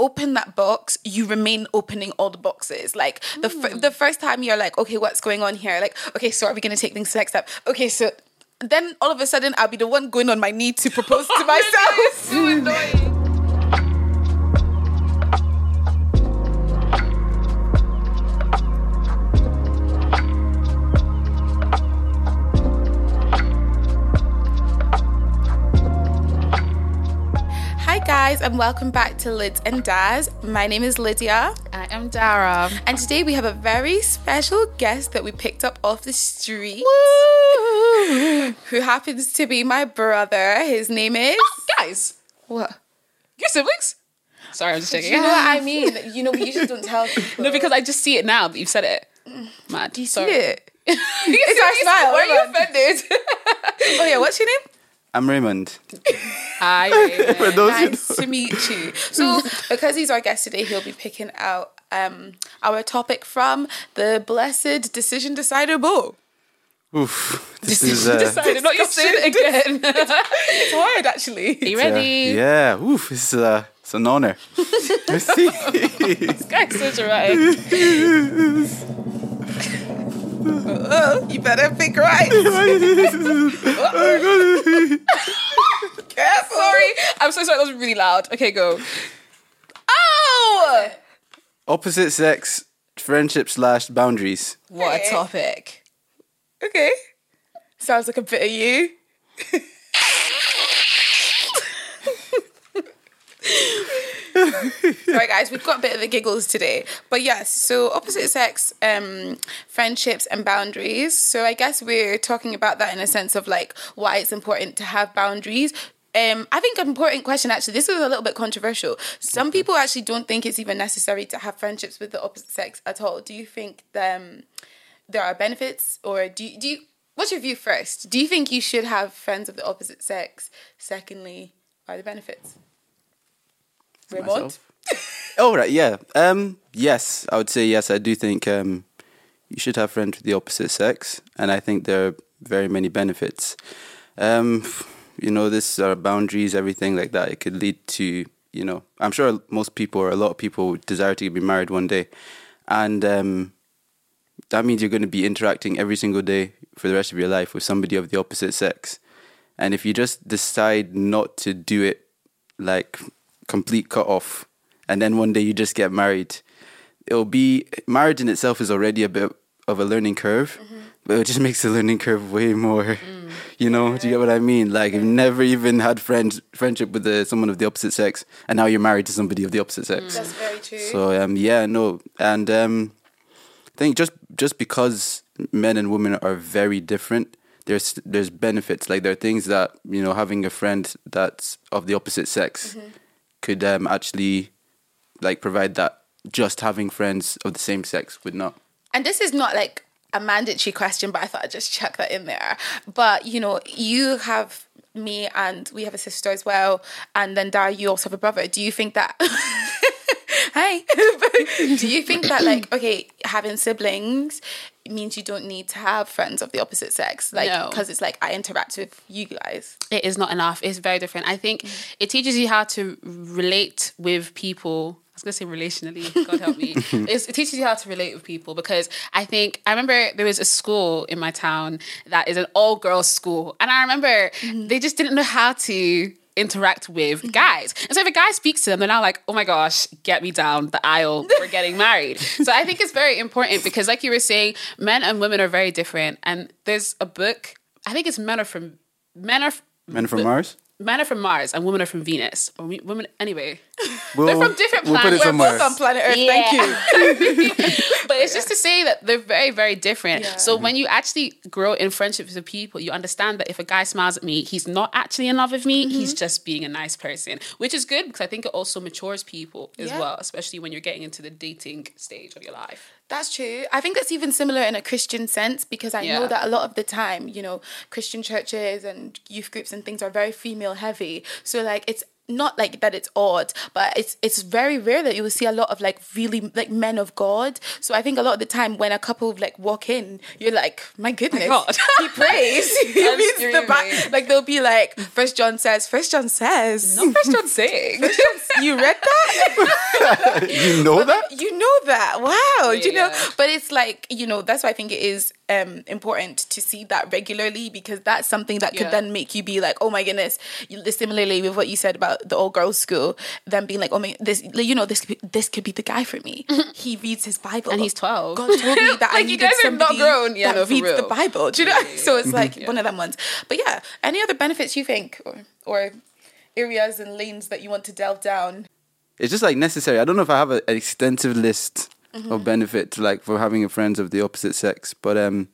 open that box, you remain opening all the boxes. Like the f- hmm. the first time you're like, okay, what's going on here? Like, okay, so are we gonna take things to the next step? Okay, so then all of a sudden I'll be the one going on my knee to propose to oh, myself. so annoying. Guys, and welcome back to Lids and Daz. My name is Lydia, I am Dara. and today we have a very special guest that we picked up off the street, who happens to be my brother. His name is ah, Guys, what? your siblings? Sorry, I'm just checking. You know what I mean? You know, we usually don't tell people. No, because I just see it now that you've said it. Mad. Do you see Sorry. it? it's our smile. Why are you offended? Oh yeah, what's your name? I'm Raymond. Hi. Raymond. Nice to meet you. So, because he's our guest today, he'll be picking out um, our topic from the blessed Decision Decider book. Oof. This is uh, Decided not you say it again. It's hard, actually. Are you uh, ready? yeah. Oof. It's uh, it's an honor. Merci. Guys, so dramatic. Oh, you better pick right. Careful. Sorry. I'm so sorry. That was really loud. Okay, go. Oh! Opposite sex friendship slash boundaries. What a topic. Okay. Sounds like a bit of you. Sorry, guys, we've got a bit of the giggles today. But yes, so opposite sex um, friendships and boundaries. So I guess we're talking about that in a sense of like why it's important to have boundaries. Um, I think an important question actually. This is a little bit controversial. Some people actually don't think it's even necessary to have friendships with the opposite sex at all. Do you think um, there are benefits, or do you, do you? What's your view first? Do you think you should have friends of the opposite sex? Secondly, are the benefits? Raymond? Oh right, yeah. Um, yes, I would say yes. I do think um, you should have friends with the opposite sex, and I think there are very many benefits. Um, you know, this are boundaries, everything like that. It could lead to, you know, I'm sure most people or a lot of people desire to be married one day, and um, that means you're going to be interacting every single day for the rest of your life with somebody of the opposite sex. And if you just decide not to do it, like complete cut off, and then one day you just get married, it'll be marriage in itself is already a bit of a learning curve, but it just makes the learning curve way more. You know, do you get what I mean? Like you've never even had friends friendship with the, someone of the opposite sex, and now you're married to somebody of the opposite sex. That's very true. So um, yeah, no, and um, I think just just because men and women are very different, there's there's benefits. Like there are things that you know having a friend that's of the opposite sex could um, actually like provide that. Just having friends of the same sex would not. and this is not like a mandatory question, but I thought I'd just chuck that in there. But you know, you have me and we have a sister as well, and then Dara, you also have a brother. Do you think that Hi. Do you think that like okay, having siblings means you don't need to have friends of the opposite sex? Like No. because it's like I interact with you guys. it is not enough. It's very different. I think mm. it teaches you how to relate with people. I was gonna say relationally. God help me. It teaches you how to relate with people because I think I remember there was a school in my town that is an all girls school, and I remember mm-hmm. they just didn't know how to interact with guys. And so if a guy speaks to them, they're now like, oh my gosh, get me down the aisle. We're getting married. so I think it's very important because like you were saying, men and women are very different. And there's a book, I think it's Men Are From Men Are Men from Mars. Men are from Mars and women are from Venus. Or we, women, anyway. We'll, They're from different We'll put planets. it We're. Both on planet Earth, thank you. but it's just to say that they're very, very different. Yeah. So when you actually grow in friendships with people, you understand that if a guy smiles at me, he's not actually in love with me. He's mm-hmm. just being a nice person, which is good because I think it also matures people as Yeah. well, especially when you're getting into the dating stage of your life. That's true. I think that's even similar in a Christian sense because I know that a lot of the time, you know, Christian churches and youth groups and things are very female heavy. So like it's not like that it's odd, but it's it's very rare that you will see a lot of like really like men of God. So I think a lot of the time when a couple like walk in, you're like, my goodness, God. he prays. he That's reads the Bible. Like they'll be like, First John says, First John says. No First John saying. you read that? you know that? You know that. Wow. Do you know? Yeah. But it's like, you know, that's why I think it is um, important to see that regularly because that's something that could Yeah. then make you be like, oh my goodness. You, similarly with what you said about the old girls school, then being like, oh my, this, you know, this, could be- this could be the guy for me. he reads his Bible. And he's 12. God told me that I Like, you needed guys are not somebody grown. Yeah, that no, for reads the. Bible. Do you know? So it's like Yeah. one of them ones. But yeah, any other benefits you think or, or areas and lanes that you want to delve down? It's just like necessary. I don't know if I have a, an extensive list of mm-hmm. benefits like for having a friends of the opposite sex, but um,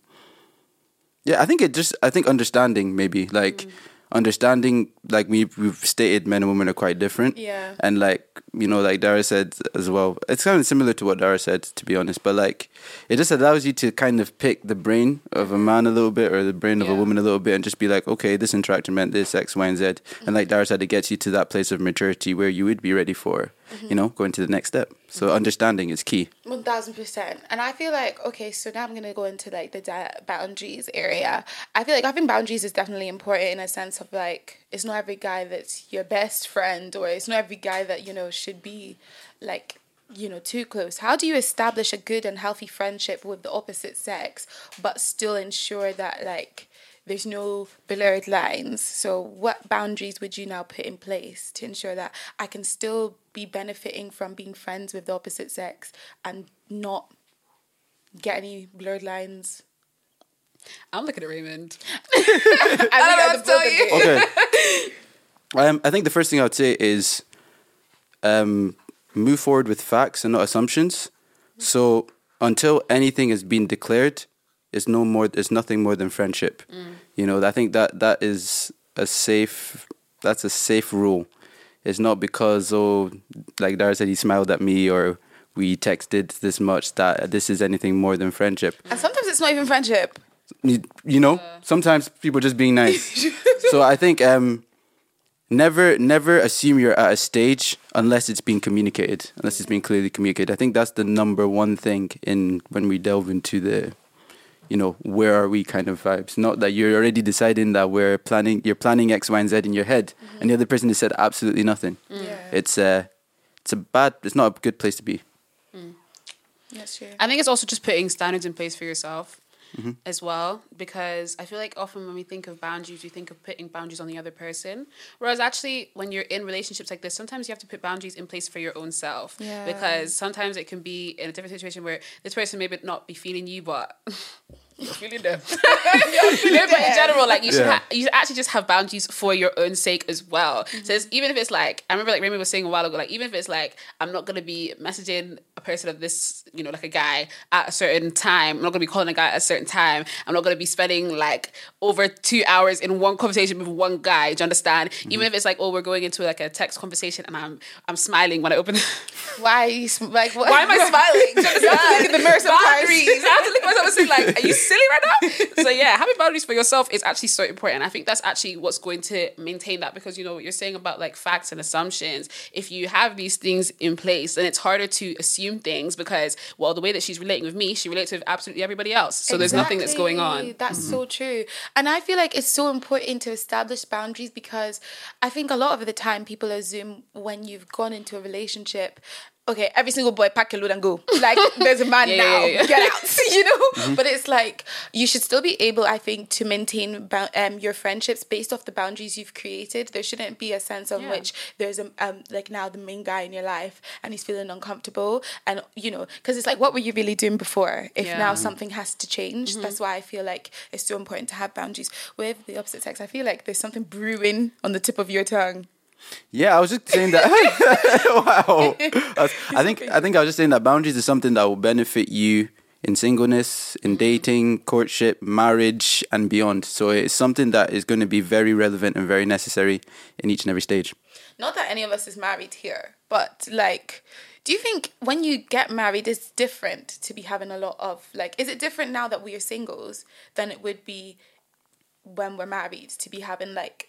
yeah, I think it just I think understanding maybe like mm. understanding like we we've stated men and women are quite different. Yeah. and like you know like Dara said as well, it's kind of similar to what Dara said to be honest, but like it just allows you to kind of pick the brain of a man a little bit or the brain of a woman a little bit and just be like, okay, this interaction meant this X, Y, and Z, and like mm-hmm. Dara said, it gets you to that place of maturity where you would be ready for mm-hmm. you know going to the next step. So understanding is key. One thousand percent. And I feel like okay, so now I'm gonna go into like the boundaries area. I feel like having boundaries is definitely important in a sense of like it's not every guy that's your best friend or it's not every guy that you know should be like you know too close. How do you establish a good and healthy friendship with the opposite sex, but still ensure that like there's no blurred lines. So, what boundaries would you now put in place to ensure that I can still be benefiting from being friends with the opposite sex and not get any blurred lines? I'm looking at Raymond. I, don't know what to tell you. Okay. um, I think the first thing I would say is um, move forward with facts and not assumptions. So until anything has been declared, it's no more. It's nothing more than friendship. You know, I think that that is a safe. That's a safe rule. It's not because oh, like Dara said, he smiled at me or we texted this much that this is anything more than friendship And sometimes it's not even friendship. you, you know sometimes people just being nice so i think um never never assume you're at a stage unless it's being communicated unless it's being clearly communicated i think that's the number one thing in when we delve into the you know where are we kind of vibes? Not that you're already deciding that we're planning you're planning x y and z in your head mm-hmm. and the other person has said absolutely nothing. Mm. Yeah. it's a it's a bad it's not a good place to be. Mm. That's true. I think it's also just putting standards in place for yourself Mm-hmm. as well, because I feel like often when we think of boundaries, we think of putting boundaries on the other person. Whereas actually, when you're in relationships like this, sometimes you have to put boundaries in place for your own self. Yeah. Because sometimes it can be in a different situation where this person may not be feeling you, but you're feeling them. no, but in general, like you should, Yeah. ha- you should actually just have boundaries for your own sake as well. So mm-hmm. it's, even if it's like, I remember like Remy was saying a while ago, like even if it's like, I'm not gonna be messaging a person of this, you know, like a guy at a certain time. I'm not gonna be calling a guy at a certain time. I'm not gonna be spending like over two hours in one conversation with one guy. Do you understand? Mm-hmm. Even if it's like, oh, we're going into like a text conversation and I'm I'm smiling when I open. Why? Are you, sm- like, what? Why am I smiling? Do you You have to look in the mirror sometimes. Boundaries. I have to look at myself and say, like, are you silly right now? So yeah, having boundaries for yourself is actually so important. I think that's actually what's going to maintain that because you know what you're saying about like facts and assumptions. If you have these things in place, then it's harder to assume things because well, the way that she's relating with me, she relates with absolutely everybody else. So there's nothing that's going on. That's so mm-hmm. true. And I feel like it's so important to establish boundaries because I think a lot of the time people assume when you've gone into a relationship, okay, every single boy pack your load and go. Like there's a man Yeah, now, yeah, yeah. get out, you know? But it's like you should still be able, I think, to maintain um, your friendships based off the boundaries you've created. There shouldn't be a sense of which there's a um like now the main guy in your life and he's feeling uncomfortable. And you know because it's like what were you really doing before if now something has to change? That's why i feel like it's so important to have boundaries. With the opposite sex i feel like there's something brewing on the tip of your tongue Yeah, I was just saying that. wow. I, think I think I was just saying that boundaries is something that will benefit you in singleness, in dating, courtship, marriage, and beyond. So it's something that is going to be very relevant and very necessary in each and every stage. not that any of us is married here but like do you think when you get married it's different to be having a lot of like is it different now that we are singles than it would be when we're married to be having like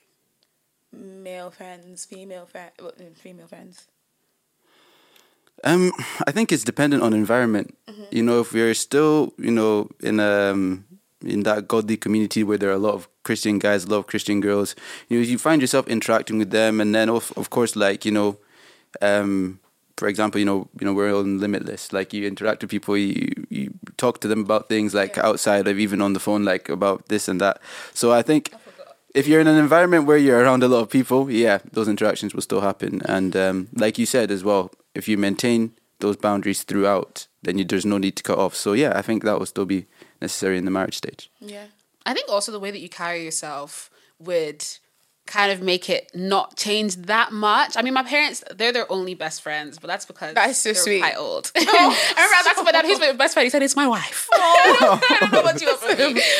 male friends female friends female friends Um, I think it's dependent on environment. You know, if we're still, you know, in um in that godly community where there are a lot of Christian guys, a lot of Christian girls, you know, you find yourself interacting with them, and then of of course, like you know, um, for example, you know, you know, we're on Limitless. Like you interact with people, you you talk to them about things like Yeah. outside of even on the phone, like about this and that. So I think if you're in an environment where you're around a lot of people, yeah, those interactions will still happen. And um, like you said as well, if you maintain those boundaries throughout, then you, there's no need to cut off. So yeah, I think that will still be necessary in the marriage stage. Yeah. I think also the way that you carry yourself would kind of make it not change that much. I mean, my parents, they're their only best friends, but that's because That is so they're sweet. quite old. Oh. I remember I was asking my dad, who's my best friend? He said, it's my wife. Oh. I don't know what you want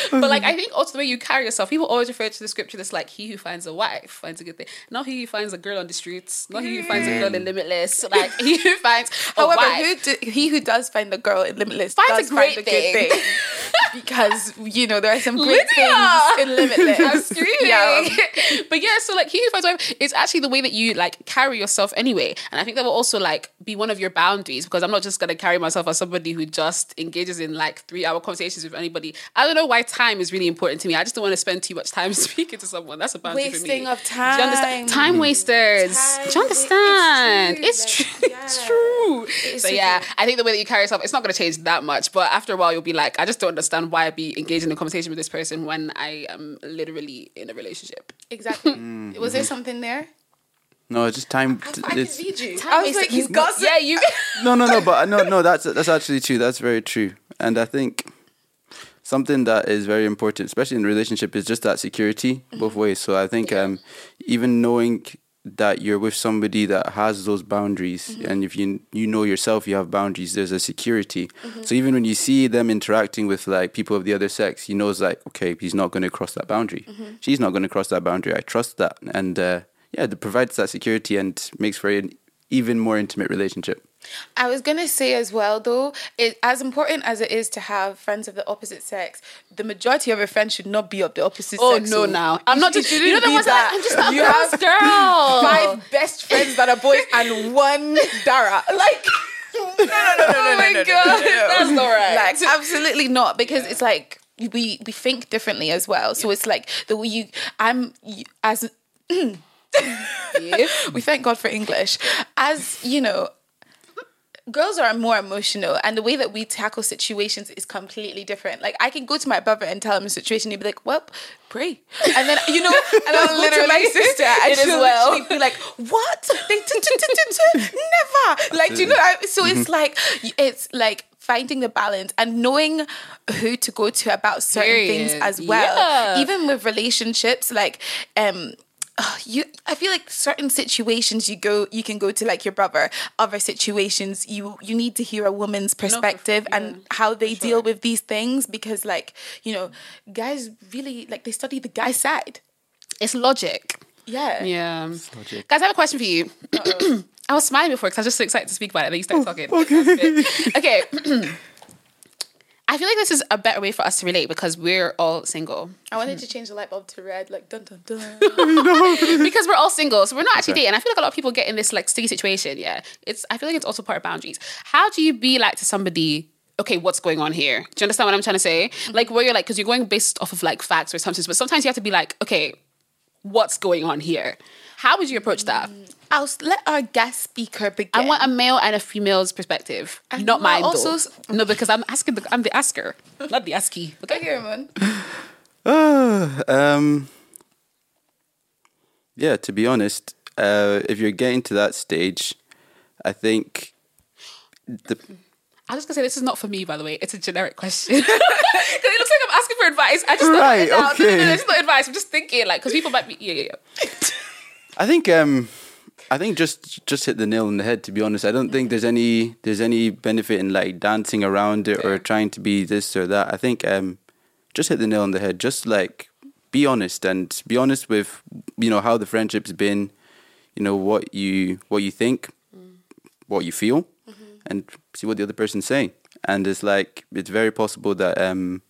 from. But like, I think also the way you carry yourself, people always refer to the scripture that's like, he who finds a wife finds a good thing. Not he who finds a girl on the streets, not he who finds a girl in mm. Limitless, like he who finds However, who do, he who does find the girl in Limitless Finds a great find a good thing. Because you know there are some great Lydia! things in Limitless. I'm screaming. Yeah. but yeah, so like he who finds a wife, it's actually the way that you like carry yourself anyway. And I think that will also like be one of your boundaries because I'm not just gonna carry myself as somebody who just engages in like three hour conversations with anybody. I don't know why time is really important to me. I just don't want to spend too much time speaking to someone. That's a boundary for me. Wasting of time. Do you understand? time. Wasters. Time Do you understand? it's It's true, true. like, It's yeah. true. It's So so yeah, true. I think the way that you carry yourself, it's not going to change that much. But after a while, you'll be like, I just don't understand why I'd be engaging in a conversation with this person when I am literally in a relationship. Exactly. Mm-hmm. Was there something there? No, it's just time. I t- can it's, read you. Time I was like, he's got Yeah, you. no, no, no, but no, no, that's that's actually true. That's very true, and I think something that is very important, especially in a relationship, is just that security both ways. So I think um, even knowing that you're with somebody that has those boundaries, mm-hmm. and if you you know yourself, you have boundaries. There's a security. Mm-hmm. So even when you see them interacting with like people of the other sex, you know it's like okay, he's not going to cross that boundary. Mm-hmm. She's not going to cross that boundary. I trust that, and uh, yeah, it provides that security and makes for an even more intimate relationship. I was gonna say as well, though, it, as important as it is to have friends of the opposite sex, the majority of your friends should not be of the opposite Oh sex. no! so Now I'm you not just. You know the ones that that. I'm just a You have girl. Five best friends that are boys and one Dara. Like, no, no, no, no, no, Oh no, my no, no, God, no, no. that's not right. Like, absolutely not, because it's like we we think differently as well. So it's like the way you, I'm you, as we thank God for English. As you know, girls are more emotional, and the way that we tackle situations is completely different. Like I can go to my brother and tell him a situation, he'd be like, "Well, pray," and then you know, and I'll go to my sister, and she'll well. literally be like, "What? Never." Like, do you know? I- So it's like it's like finding the balance and knowing who to go to about certain things as well Yeah. even with relationships like um uh, you i feel like certain situations you go you can go to like your brother other situations you you need to hear a woman's perspective yeah, and how they for deal with these things because like you know guys really like they study the guy's side It's logic. yeah Yeah. logic. Guys, I have a question for you. I was smiling before because I was just so excited to speak about it. Then you started talking. Okay. okay. I feel like this is a better way for us to relate because we're all single. i wanted to change the light bulb to red like dun dun dun because we're all single, so we're not actually dating. I feel like a lot of people get in this like sticky situation. Yeah, it's. I feel like it's also part of boundaries. How do you be like to somebody? Okay, what's going on here? Do you understand what I'm trying to say? Mm-hmm. Like where you're like, because you're going based off of like facts or assumptions, but sometimes you have to be like, okay, what's going on here? How would you approach that? Mm, i'll let our guest speaker begin I want a male and a female's perspective, And not mine. also though. no, because I'm asking. The, I'm the asker, not the askee. Okay. okay Raymond. Um, yeah, to be honest, uh, if you're getting to that stage, I think the I was just gonna say this is not for me, by the way. It's a generic question because it looks like I'm asking for advice. I just Right, no, no, no, okay. no, it's not advice. I'm just thinking like because people might be yeah, yeah, yeah. I think um I think just just hit the nail on the head to be honest. I don't think there's any there's any benefit in like dancing around it or trying to be this or that. I think um just hit the nail on the head. Just like be honest and be honest with you know how the friendship's been, you know what you what you think, what you feel and see what the other person's saying. And it's like it's very possible that um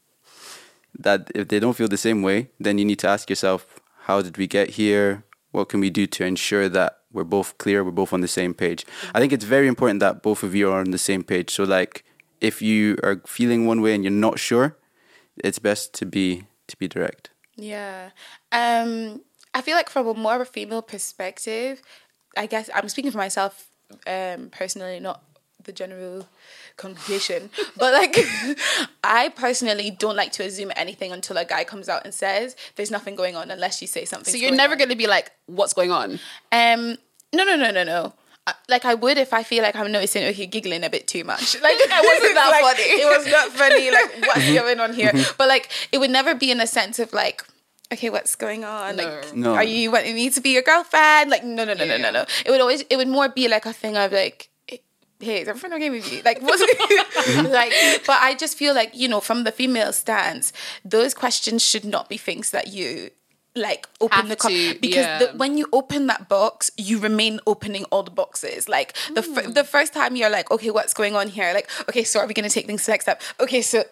that if they don't feel the same way, then you need to ask yourself, how did we get here? What can we do to ensure that we're both clear, we're both on the same page? I think it's very important that both of you are on the same page. So like if you are feeling one way and you're not sure, it's best to be to be direct. Yeah. Um, I feel like from a more of a female perspective, I guess I'm speaking for myself um, personally, not the general congregation, but like I personally don't like to assume anything until a guy comes out and says there's nothing going on unless you say something. So you're never going to be like, what's going on? Um, no, no, no, no, no. Like I would if I feel like I'm noticing oh you're giggling a bit too much. Like it wasn't that like, funny. It was not funny. Like what's mm-hmm. going on here? Mm-hmm. But like it would never be in a sense of like okay what's going on? Like No. are you wanting me to be your girlfriend? Like no no no no no no. It would always it would more be like a thing of like hey, is everything okay with you? Like, what's mm-hmm. like? But I just feel like you know, from the female stance, those questions should not be things that you like open Have the co- to, because yeah. the, when you open that box, you remain opening all the boxes. Like the fir- the first time you're like, okay, what's going on here? Like, okay, so are we gonna take things to the next step? Okay, so.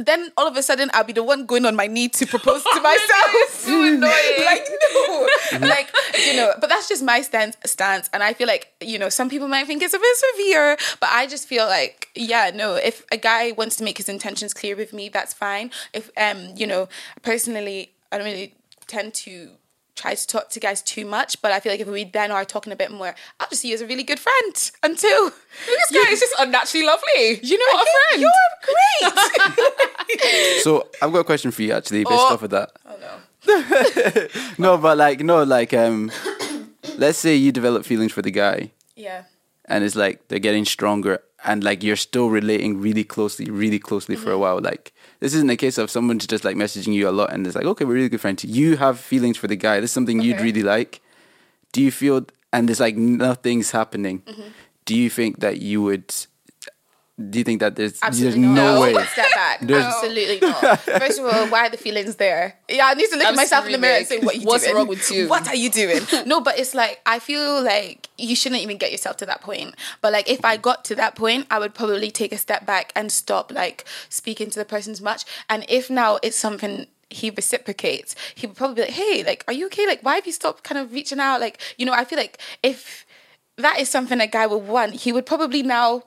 Then all of a sudden I'll be the one going on my knee to propose to myself. so annoying. like no, like you know. But that's just my stance. Stance, and I feel like you know some people might think it's a bit severe, but I just feel like yeah, no. If a guy wants to make his intentions clear with me, that's fine. If um, you know, personally, I don't really tend to try to talk to guys too much, but I feel like if we then are talking a bit more, I'll just see you as a really good friend until This guy is just unnaturally lovely. you know what a friend. You're great. So I've got a question for you actually, based Oh. off of that. oh no. No, but like no, like um, let's say you develop feelings for the guy, Yeah. and it's like they're getting stronger, and like you're still relating really closely, really closely for Mm-hmm. a while. Like this isn't a case of someone's just like messaging you a lot, and it's like okay, we're really good friends. You have feelings for the guy. This is something you'd really like. Do you feel? And there's like nothing's happening. Mm-hmm. Do you think that you would? Do you think that there's Absolutely there's not. no way? Step back. There's- Absolutely not. First of all, why are the feelings there? Yeah, I need to look at myself in the mirror and say, screaming. "What you What's doing? wrong with you?" What are you doing?" no, but it's like I feel like you shouldn't even get yourself to that point. But like if I got to that point, I would probably take a step back and stop like speaking to the person as much. And if now it's something he reciprocates, he would probably be like, "Hey, like, are you okay? Like, why have you stopped kind of reaching out? Like, you know, I feel like if that is something a guy would want, he would probably now,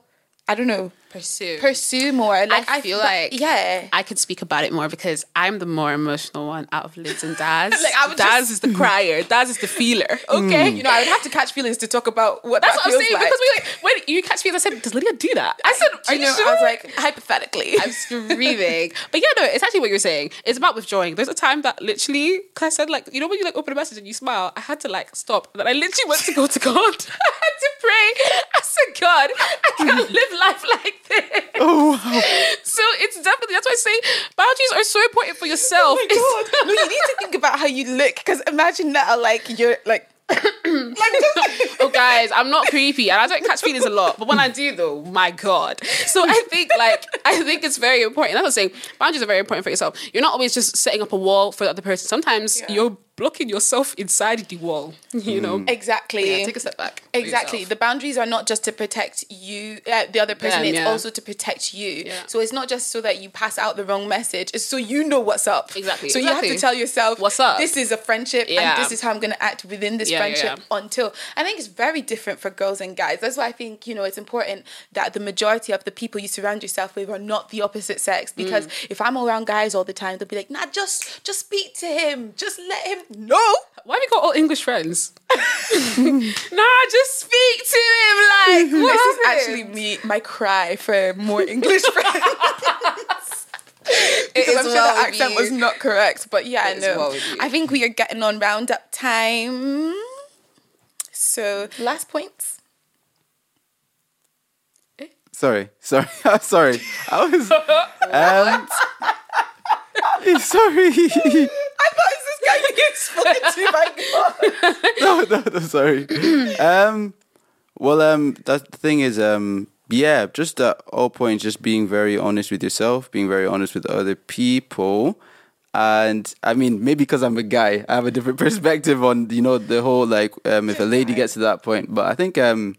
I don't know, Pursue. pursue more. Like I feel like yeah. I could speak about it more because I'm the more emotional one out of Lids and Daz. Like, I would Daz just- is the crier. Daz is the feeler. Okay, mm. you know, I would have to catch feelings to talk about what That's that what I'm saying like. because we like when you catch me, I said, "Does Lydia do that?" I said, "Are you you, know, sure?" I was like, hypothetically. I'm screaming. But yeah, no, it's actually what you're saying. It's about withdrawing. There's a time that literally, because I said, like, you know, when you like open a message and you smile, I had to like stop. And then I literally went to go to God. I had to I said, God, I can't mm-hmm. live life like this. Oh wow! So it's definitely, that's why I say boundaries are so important for yourself. Oh my God. no, you need to think about how you look because imagine now, like you're like, like oh guys, I'm not creepy and I don't catch feelings a lot, but when I do though, my god. So I think like I think it's very important. That's what I'm saying. Boundaries are very important for yourself. You're not always just setting up a wall for the other person. Sometimes Yeah. you're blocking yourself inside the wall. You know. exactly. Yeah, take a step back. Exactly. The boundaries are not just to protect you, uh, the other person. Them, it's yeah. also to protect you. Yeah. So it's not just so that you pass out the wrong message. It's so you know what's up. Exactly, So you have to tell yourself What's up? This is a friendship, Yeah. and this is how I'm going to act within this Yeah, yeah, friendship yeah. until. I think it's very different for girls and guys. That's why I think you know it's important that the majority of the people you surround yourself with are not the opposite sex. Because Mm. if I'm around guys all the time, they'll be like, "Nah, just just speak to him. Just let him know." Why have you got all English friends? nah, just speak to him. Like what this is actually me, my cry for more English friends. It because I'm sure well the accent you. was not correct. But yeah, It is no. well. I think we are getting on roundup time. So last points. Sorry, sorry, sorry. I was. Um, sorry. I thought is this guy being spoken to by God. no, no, no, sorry. Um, well, um, that the thing is, um, yeah, just at all points, just being very honest with yourself, being very honest with other people, and I mean, maybe because I'm a guy, I have a different perspective on you know the whole like um, if a lady gets to that point. But I think um,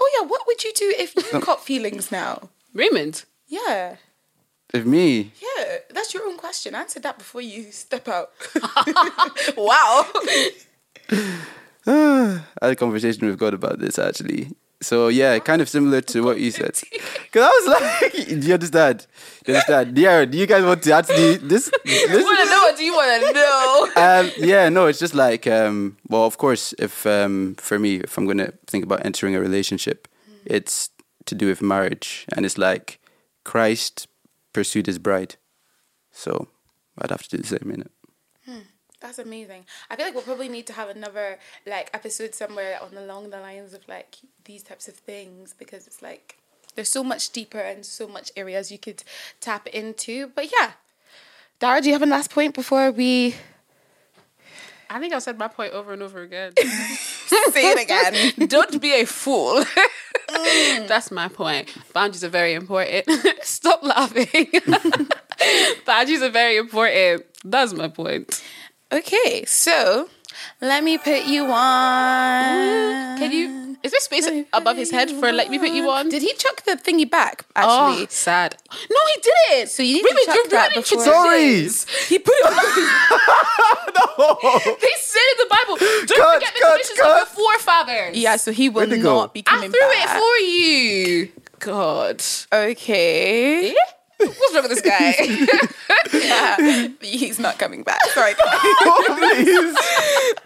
Oh yeah, what would you do if you got feelings now? Raymond. Yeah. If me, Yeah, that's your own question. Answer that before you step out. wow. I had a conversation with God about this actually. So yeah, kind of similar to what you said. Because I was like, do you understand? Do you understand? Yeah, do you guys want to actually this? this want to know what do you want to know? um, yeah, no, it's just like, um, well, of course, if um, for me, if I'm gonna think about entering a relationship, it's to do with marriage, and it's like Christ pursued His bride, so I'd have to do the same in it. Hmm, that's amazing. I feel like we'll probably need to have another like episode somewhere on along the lines of like these types of things because it's like there's so much deeper and so much areas you could tap into. But yeah. Dara, do you have a last point before we I think I've said my point over and over again. say it again? Don't be a fool. Mm. That's my point. Boundaries are very important. Stop laughing. Boundaries are very important. That's my point. Okay, so let me put you on. Can you? Is there space above his head for "Let Me Put You On"? Did he chuck the thingy back? Oh, Actually, sad. No, he didn't. so you need Really, to chuck you're that ruining before. traditions. He put it on. They said in the Bible, don't Cut, forget the traditions of cut. your forefathers. Yeah, so he will Where'd it go? not be I coming threw back. it for you. God. Okay. Eh? What's wrong with this guy? He's not coming back. Sorry. Please.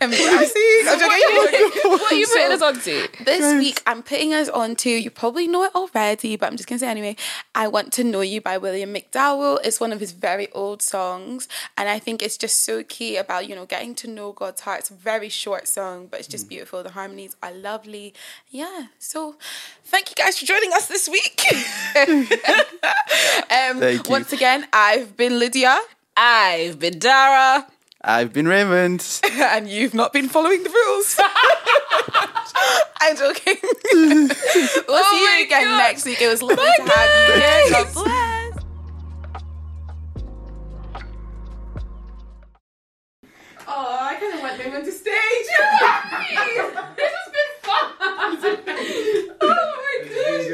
Embarrassing. I'm joking. what are you putting us on to? This week, I'm putting us on to, you probably know it already, but I'm just going to say anyway. I Want to Know You by William McDowell. It's one of his very old songs. And I think it's just so key about, you know, getting to know God's heart. It's a very short song, but it's just beautiful. The harmonies are lovely. Yeah. So thank you guys for joining us this week. um, Um, Thank you. Once again, I've been Lydia. I've been Dara. I've been Raymond. and you've not been following the rules. I'm joking. we'll oh see you again God. next week. It was lovely Bye to guys. have you. Yes, God bless. Oh, I kind of want Raymond to stage. This has been fun. oh my goodness.